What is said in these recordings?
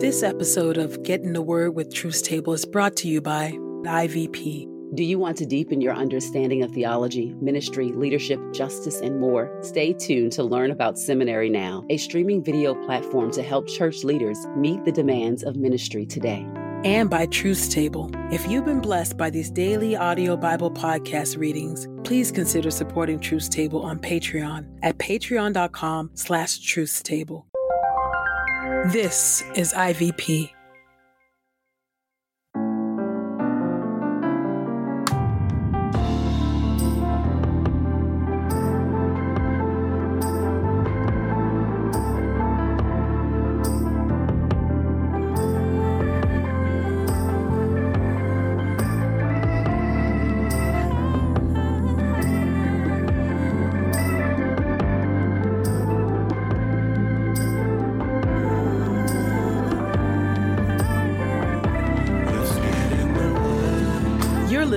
This episode of Get in the Word with Truth's Table is brought to you by IVP. Do you want to deepen your understanding of theology, ministry, leadership, justice, and more? Stay tuned to learn about Seminary Now, a streaming video platform to help church leaders meet the demands of ministry today. And by Truth's Table. If you've been blessed by these daily audio Bible podcast readings, please consider supporting Truth's Table on Patreon at patreon.com slash truthstable. This is IVP.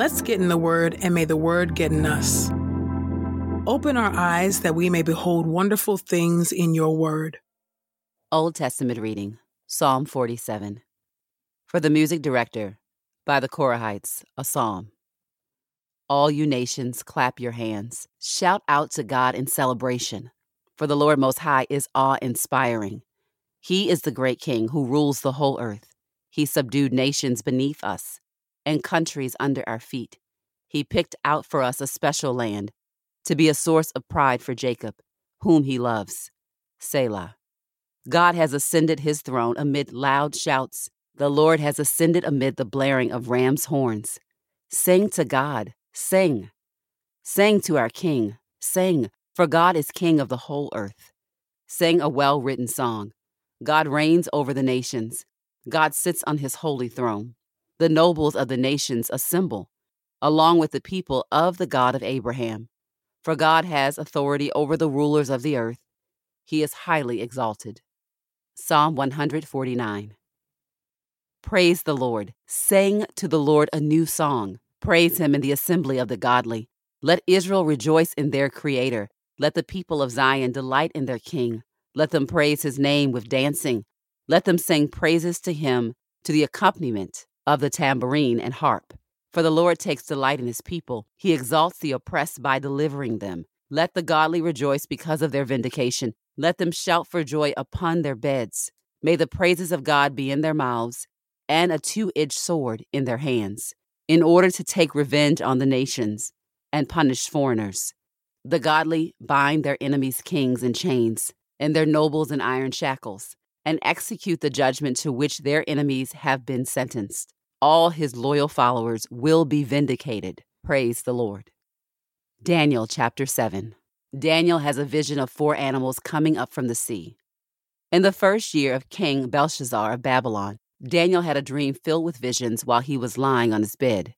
Let's get in the Word, and may the Word get in us. Open our eyes that we may behold wonderful things in your Word. Old Testament reading, Psalm 47. For the music director, by the Korahites, a psalm. All you nations, clap your hands. Shout out to God in celebration. For the Lord Most High is awe inspiring. He is the great King who rules the whole earth. He subdued nations beneath us and countries under our feet. He picked out for us a special land to be a source of pride for Jacob, whom he loves. Selah. God has ascended his throne amid loud shouts. The Lord has ascended amid the blaring of ram's horns. Sing to God, sing. Sing to our King, sing, for God is King of the whole earth. Sing a well written song. God reigns over the nations. God sits on his holy throne. The nobles of the nations assemble, along with the people of the God of Abraham. For God has authority over the rulers of the earth. He is highly exalted. Psalm 149. Praise the Lord. Sing to the Lord a new song. Praise him in the assembly of the godly. Let Israel rejoice in their Creator. Let the people of Zion delight in their King. Let them praise his name with dancing. Let them sing praises to him to the accompaniment of the tambourine and harp. For the Lord takes delight in his people. He exalts the oppressed by delivering them. Let the godly rejoice because of their vindication. Let them shout for joy upon their beds. May the praises of God be in their mouths and a two edged sword in their hands, in order to take revenge on the nations and punish foreigners. The godly bind their enemies' kings in chains and their nobles in iron shackles, and execute the judgment to which their enemies have been sentenced. All his loyal followers will be vindicated. Praise the Lord. Daniel chapter 7. Daniel has a vision of four animals coming up from the sea. In the first year of King Belshazzar of Babylon, Daniel had a dream filled with visions while he was lying on his bed.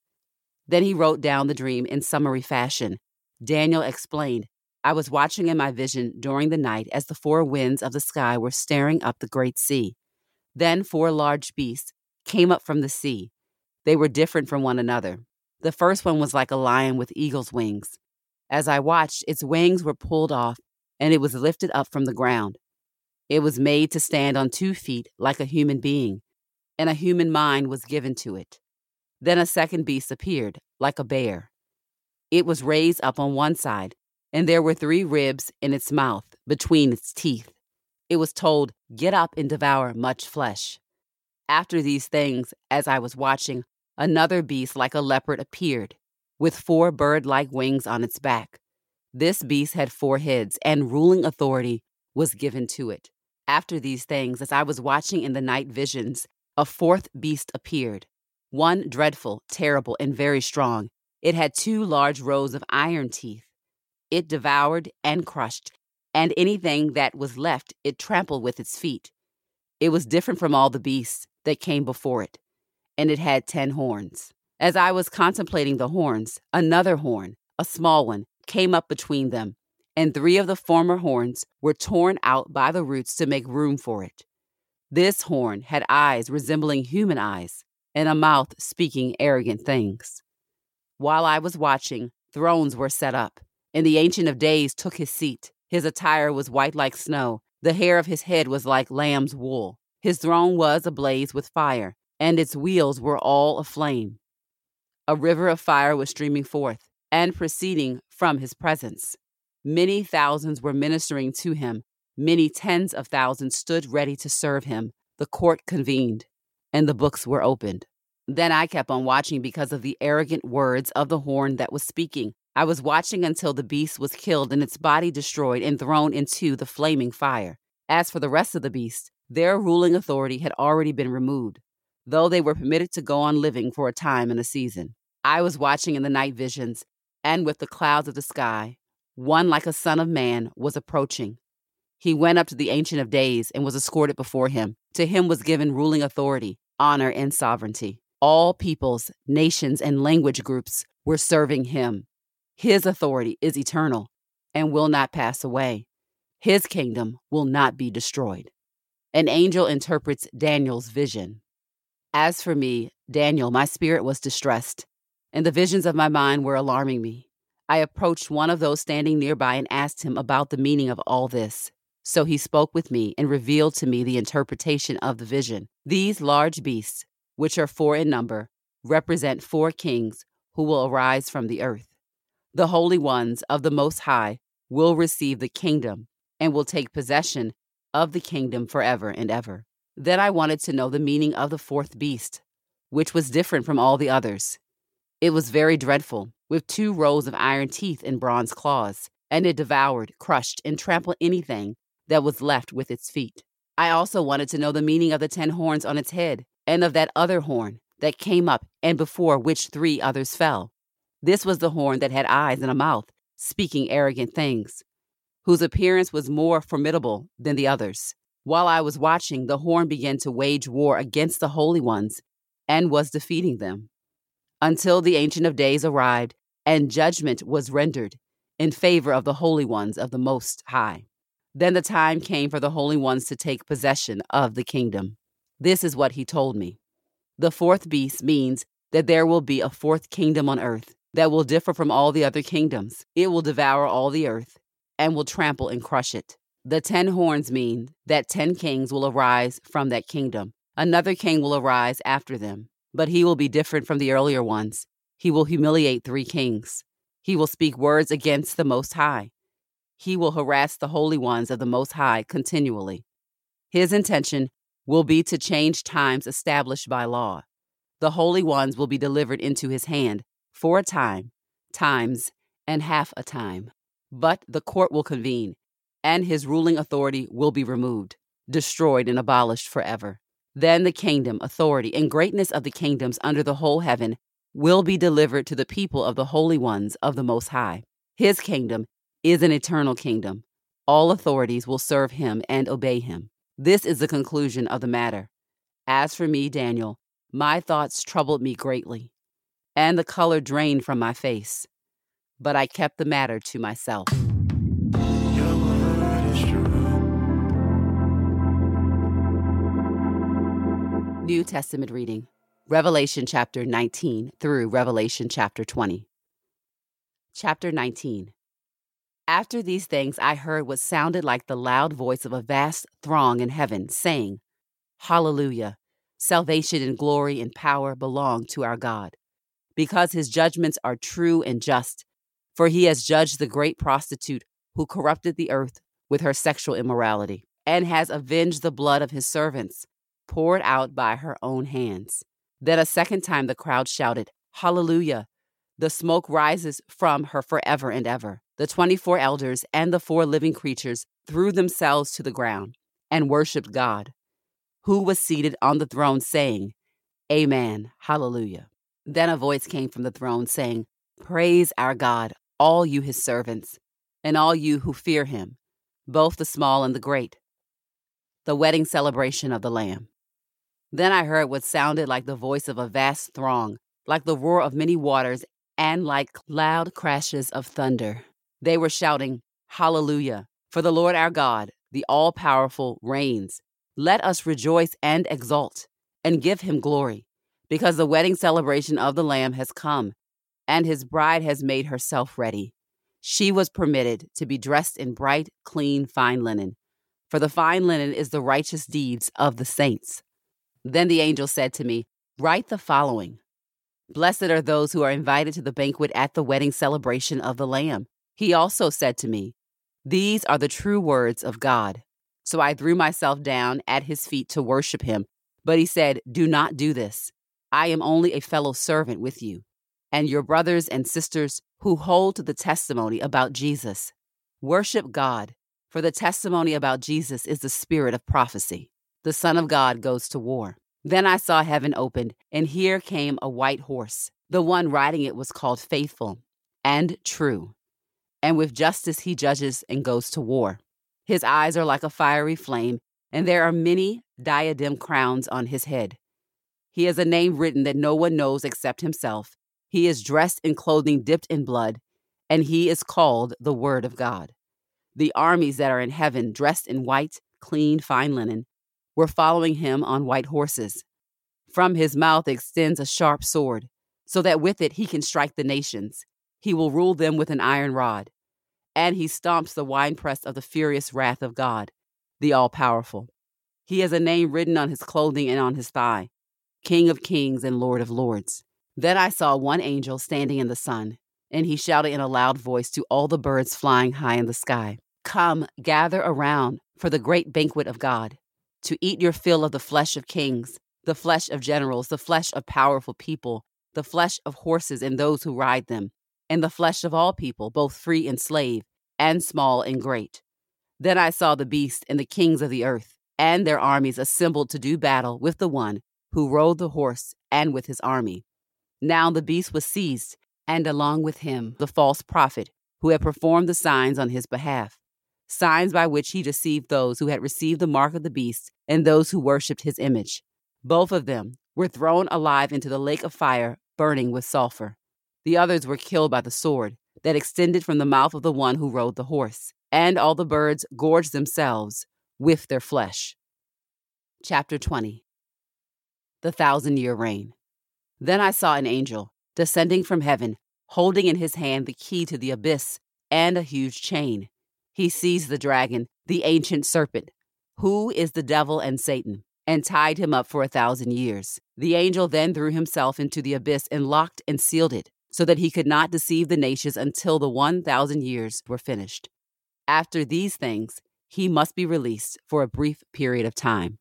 Then he wrote down the dream in summary fashion. Daniel explained, I was watching in my vision during the night as the four winds of the sky were staring up the great sea. Then four large beasts came up from the sea. They were different from one another. The first one was like a lion with eagle's wings. As I watched, its wings were pulled off, and it was lifted up from the ground. It was made to stand on two feet like a human being, and a human mind was given to it. Then a second beast appeared, like a bear. It was raised up on one side, and there were three ribs in its mouth between its teeth. It was told, Get up and devour much flesh. After these things, as I was watching, another beast like a leopard appeared, with four bird like wings on its back. This beast had four heads, and ruling authority was given to it. After these things, as I was watching in the night visions, a fourth beast appeared, one dreadful, terrible, and very strong. It had two large rows of iron teeth. it devoured and crushed, and anything that was left it trampled with its feet. It was different from all the beasts that came before it, and it had ten horns. As I was contemplating the horns, another horn, a small one, came up between them, and three of the former horns were torn out by the roots to make room for it. This horn had eyes resembling human eyes, and a mouth speaking arrogant things. While I was watching, thrones were set up, and the Ancient of Days took his seat. His attire was white like snow, the hair of his head was like lamb's wool. His throne was ablaze with fire, and its wheels were all aflame. A river of fire was streaming forth and proceeding from his presence. Many thousands were ministering to him. Many tens of thousands stood ready to serve him. The court convened, and the books were opened. Then I kept on watching because of the arrogant words of the horn that was speaking. I was watching until the beast was killed and its body destroyed and thrown into the flaming fire. As for the rest of the beasts, their ruling authority had already been removed though they were permitted to go on living for a time and a season. I was watching in the night visions, and with the clouds of the sky, one like a son of man was approaching. He went up to the Ancient of Days and was escorted before him. To him was given ruling authority, honor, and sovereignty. All peoples, nations, and language groups were serving him. His authority is eternal and will not pass away. His kingdom will not be destroyed. An angel interprets Daniel's vision. As for me, Daniel, my spirit was distressed, and the visions of my mind were alarming me. I approached one of those standing nearby and asked him about the meaning of all this. So he spoke with me and revealed to me the interpretation of the vision. These large beasts, which are four in number, represent four kings who will arise from the earth. The holy ones of the Most High will receive the kingdom and will take possession of the kingdom forever and ever. Then I wanted to know the meaning of the fourth beast, which was different from all the others. It was very dreadful, with two rows of iron teeth and bronze claws, and it devoured, crushed, and trampled anything that was left with its feet. I also wanted to know the meaning of the ten horns on its head, and of that other horn that came up and before which three others fell. This was the horn that had eyes and a mouth, speaking arrogant things, whose appearance was more formidable than the others. While I was watching, the horn began to wage war against the holy ones and was defeating them until the Ancient of Days arrived and judgment was rendered in favor of the holy ones of the Most High. Then the time came for the holy ones to take possession of the kingdom. This is what he told me. The fourth beast means that there will be a fourth kingdom on earth that will differ from all the other kingdoms. It will devour all the earth and will trample and crush it. The ten horns mean that ten kings will arise from that kingdom. Another king will arise after them, but he will be different from the earlier ones. He will humiliate three kings. He will speak words against the Most High. He will harass the holy ones of the Most High continually. His intention will be to change times established by law. The holy ones will be delivered into his hand for a time, times, and half a time. But the court will convene and his ruling authority will be removed, destroyed, and abolished forever. Then the kingdom, authority, and greatness of the kingdoms under the whole heaven will be delivered to the people of the holy ones of the Most High. His kingdom is an eternal kingdom. All authorities will serve him and obey him. This is the conclusion of the matter. As for me, Daniel, my thoughts troubled me greatly, and the color drained from my face. But I kept the matter to myself. New Testament reading Revelation chapter 19 through Revelation chapter 20. Chapter 19 After these things, I heard what sounded like the loud voice of a vast throng in heaven, saying, Hallelujah! Salvation and glory and power belong to our God, because his judgments are true and just. For he has judged the great prostitute who corrupted the earth with her sexual immorality, and has avenged the blood of his servants poured out by her own hands. Then a second time the crowd shouted, Hallelujah! The smoke rises from her forever and ever. The 24 elders and the four living creatures threw themselves to the ground and worshiped God, who was seated on the throne, saying, Amen, Hallelujah. Then a voice came from the throne saying, Praise our God, all you his servants, and all you who fear him, both the small and the great. The wedding celebration of the Lamb. Then I heard what sounded like the voice of a vast throng, like the roar of many waters, and like loud crashes of thunder. They were shouting, Hallelujah! For the Lord our God, the all powerful, reigns. Let us rejoice and exult, and give him glory, because the wedding celebration of the Lamb has come, and his bride has made herself ready. She was permitted to be dressed in bright, clean, fine linen, for the fine linen is the righteous deeds of the saints. Then the angel said to me, Write the following Blessed are those who are invited to the banquet at the wedding celebration of the Lamb. He also said to me, These are the true words of God. So I threw myself down at his feet to worship him. But he said, Do not do this. I am only a fellow servant with you and your brothers and sisters who hold to the testimony about Jesus. Worship God, for the testimony about Jesus is the spirit of prophecy. The Son of God goes to war. Then I saw heaven opened, and here came a white horse. The one riding it was called Faithful and True. And with justice he judges and goes to war. His eyes are like a fiery flame, and there are many diadem crowns on his head. He has a name written that no one knows except himself. He is dressed in clothing dipped in blood, and he is called the Word of God. The armies that are in heaven, dressed in white, clean, fine linen, were following him on white horses. From his mouth extends a sharp sword, so that with it he can strike the nations. He will rule them with an iron rod. And he stomps the winepress of the furious wrath of God, the all powerful. He has a name written on his clothing and on his thigh King of kings and Lord of lords. Then I saw one angel standing in the sun, and he shouted in a loud voice to all the birds flying high in the sky Come, gather around for the great banquet of God to eat your fill of the flesh of kings, the flesh of generals, the flesh of powerful people, the flesh of horses and those who ride them, and the flesh of all people, both free and slave, and small and great. Then I saw the beast and the kings of the earth, and their armies assembled to do battle with the one who rode the horse and with his army. Now the beast was seized, and along with him the false prophet who had performed the signs on his behalf signs by which he deceived those who had received the mark of the beast and those who worshipped his image. Both of them were thrown alive into the lake of fire, burning with sulfur. The others were killed by the sword that extended from the mouth of the one who rode the horse, and all the birds gorged themselves with their flesh. Chapter 20 The Thousand Year Reign. Then I saw an angel descending from heaven, holding in his hand the key to the abyss and a huge chain he seized the dragon, the ancient serpent, who is the devil and Satan, and tied him up for a thousand years. The angel then threw himself into the abyss and locked and sealed it, so that he could not deceive the nations until the 1,000 years were finished. After these things, he must be released for a brief period of time.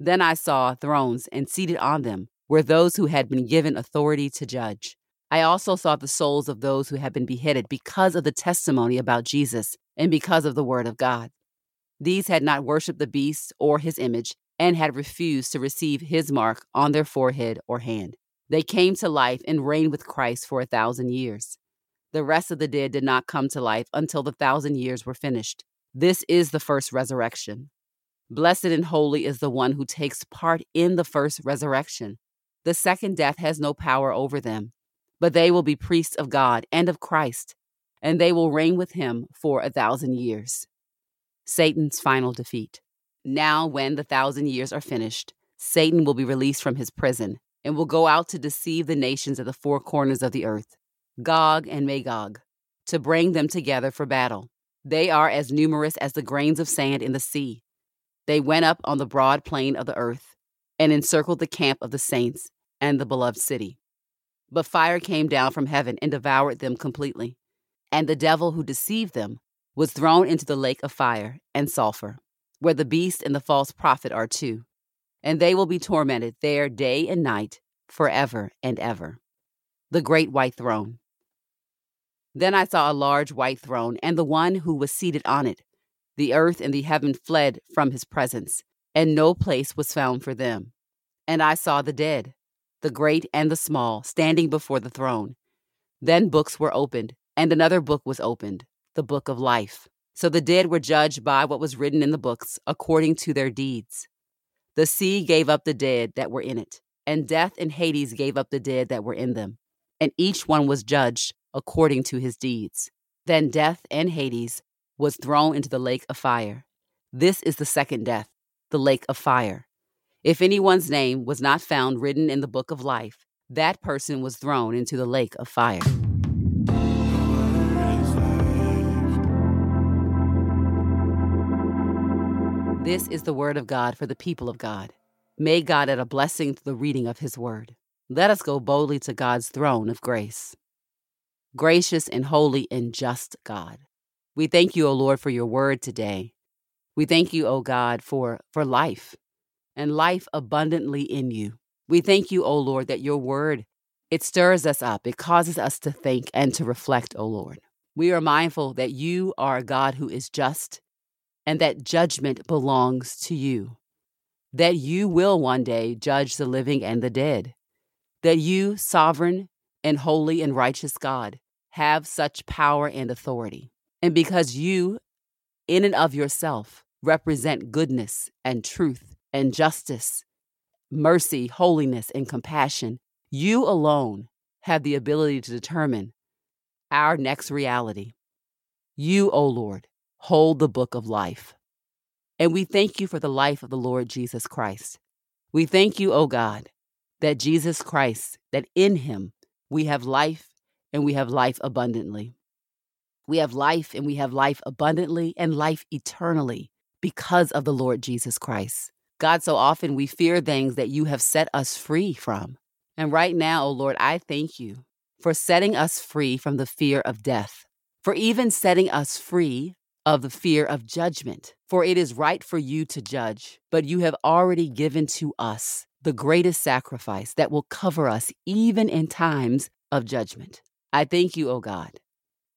Then I saw thrones, and seated on them were those who had been given authority to judge. I also saw the souls of those who had been beheaded because of the testimony about Jesus and because of the word of God. These had not worshipped the beast or his image and had refused to receive his mark on their forehead or hand. They came to life and reigned with Christ for a thousand years. The rest of the dead did not come to life until the thousand years were finished. This is the first resurrection. Blessed and holy is the one who takes part in the first resurrection. The second death has no power over them, but they will be priests of God and of Christ and they will reign with him for a thousand years. Satan's final defeat. Now, when the thousand years are finished, Satan will be released from his prison and will go out to deceive the nations at the four corners of the earth, Gog and Magog, to bring them together for battle. They are as numerous as the grains of sand in the sea. They went up on the broad plain of the earth and encircled the camp of the saints and the beloved city. But fire came down from heaven and devoured them completely and the devil who deceived them was thrown into the lake of fire and sulfur, where the beast and the false prophet are too. And they will be tormented there day and night forever and ever. The great white throne. Then I saw a large white throne and the one who was seated on it. The earth and the heaven fled from his presence, and no place was found for them. And I saw the dead, the great and the small, standing before the throne. Then books were opened and another book was opened, the book of life. So the dead were judged by what was written in the books according to their deeds. The sea gave up the dead that were in it, and death and Hades gave up the dead that were in them, and each one was judged according to his deeds. Then death and Hades was thrown into the lake of fire. This is the second death, the lake of fire. If anyone's name was not found written in the book of life, that person was thrown into the lake of fire. This is the word of God for the people of God. May God add a blessing to the reading of his word. Let us go boldly to God's throne of grace. Gracious and holy and just God, we thank you, O Lord, for your word today. We thank you, O God, for, for life and life abundantly in you. We thank you, O Lord, that your word, it stirs us up. It causes us to think and to reflect, O Lord. We are mindful that you are a God who is just and that judgment belongs to you, that you will one day judge the living and the dead, that you, sovereign and holy and righteous God, have such power and authority. And because you, in and of yourself, represent goodness and truth and justice, mercy, holiness, and compassion, you alone have the ability to determine our next reality. You, O Lord, hold the book of life. And we thank you for the life of the Lord Jesus Christ. We thank you, O God, that Jesus Christ, that in him we have life and we have life abundantly. We have life and we have life abundantly and life eternally because of the Lord Jesus Christ. God, so often we fear things that you have set us free from. And right now, O Lord, I thank you for setting us free from the fear of death, for even setting us free of the fear of judgment. For it is right for you to judge, but you have already given to us the greatest sacrifice that will cover us even in times of judgment. I thank you, O God,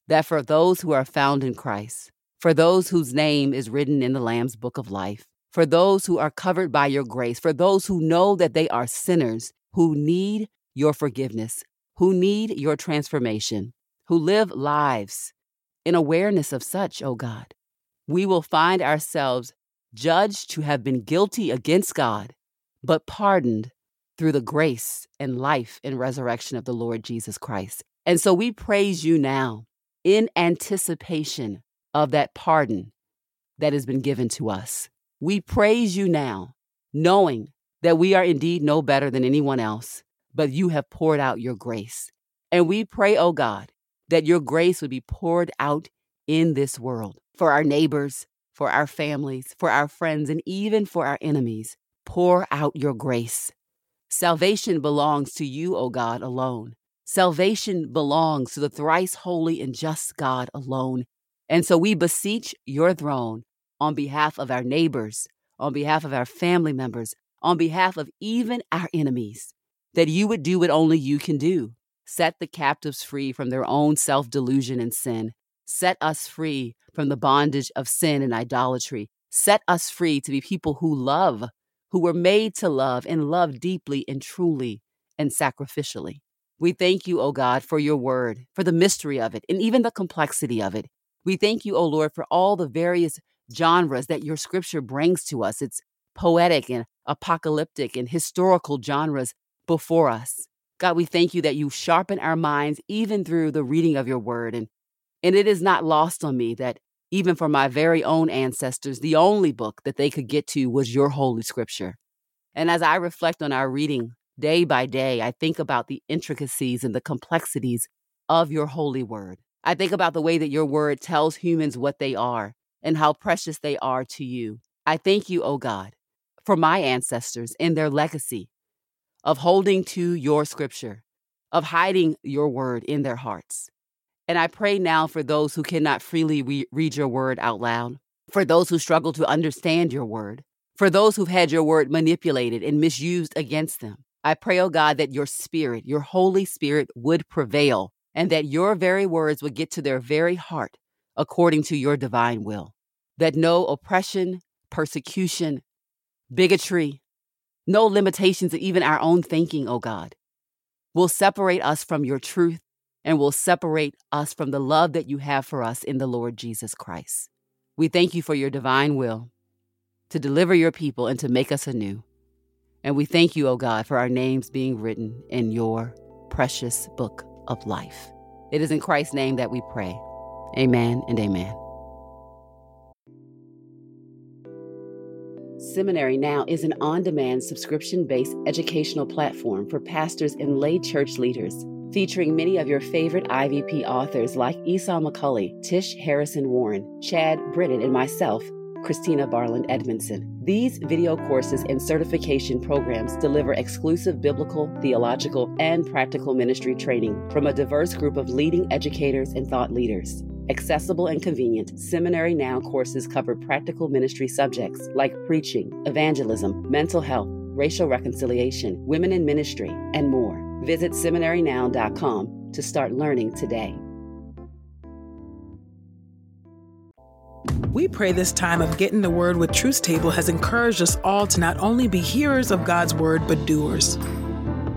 that for those who are found in Christ, for those whose name is written in the Lamb's book of life, for those who are covered by your grace, for those who know that they are sinners who need your forgiveness, who need your transformation, who live lives in awareness of such, O oh God, we will find ourselves judged to have been guilty against God, but pardoned through the grace and life and resurrection of the Lord Jesus Christ. And so we praise you now in anticipation of that pardon that has been given to us. We praise you now, knowing that we are indeed no better than anyone else, but you have poured out your grace. And we pray, O oh God, that your grace would be poured out in this world for our neighbors, for our families, for our friends, and even for our enemies. Pour out your grace. Salvation belongs to you, O God, alone. Salvation belongs to the thrice holy and just God alone. And so we beseech your throne on behalf of our neighbors, on behalf of our family members, on behalf of even our enemies, that you would do what only you can do Set the captives free from their own self delusion and sin. Set us free from the bondage of sin and idolatry. Set us free to be people who love, who were made to love and love deeply and truly and sacrificially. We thank you, O God, for your word, for the mystery of it, and even the complexity of it. We thank you, O Lord, for all the various genres that your scripture brings to us. It's poetic and apocalyptic and historical genres before us. God, we thank you that you sharpen our minds even through the reading of your word. And, and it is not lost on me that even for my very own ancestors, the only book that they could get to was your holy scripture. And as I reflect on our reading day by day, I think about the intricacies and the complexities of your holy word. I think about the way that your word tells humans what they are and how precious they are to you. I thank you, O God, for my ancestors and their legacy of holding to your scripture, of hiding your word in their hearts. And I pray now for those who cannot freely re- read your word out loud, for those who struggle to understand your word, for those who've had your word manipulated and misused against them. I pray, oh God, that your spirit, your Holy Spirit, would prevail and that your very words would get to their very heart according to your divine will. That no oppression, persecution, bigotry, no limitations of even our own thinking, O oh God, will separate us from your truth and will separate us from the love that you have for us in the Lord Jesus Christ. We thank you for your divine will to deliver your people and to make us anew. And we thank you, O oh God, for our names being written in your precious book of life. It is in Christ's name that we pray. Amen and amen. Seminary Now is an on demand subscription based educational platform for pastors and lay church leaders, featuring many of your favorite IVP authors like Esau McCaulley, Tish Harrison Warren, Chad Britton, and myself, Christina Barland Edmondson. These video courses and certification programs deliver exclusive biblical, theological, and practical ministry training from a diverse group of leading educators and thought leaders. Accessible and convenient, Seminary Now courses cover practical ministry subjects like preaching, evangelism, mental health, racial reconciliation, women in ministry, and more. Visit seminarynow.com to start learning today. We pray this time of getting the word with Truth's Table has encouraged us all to not only be hearers of God's word, but doers.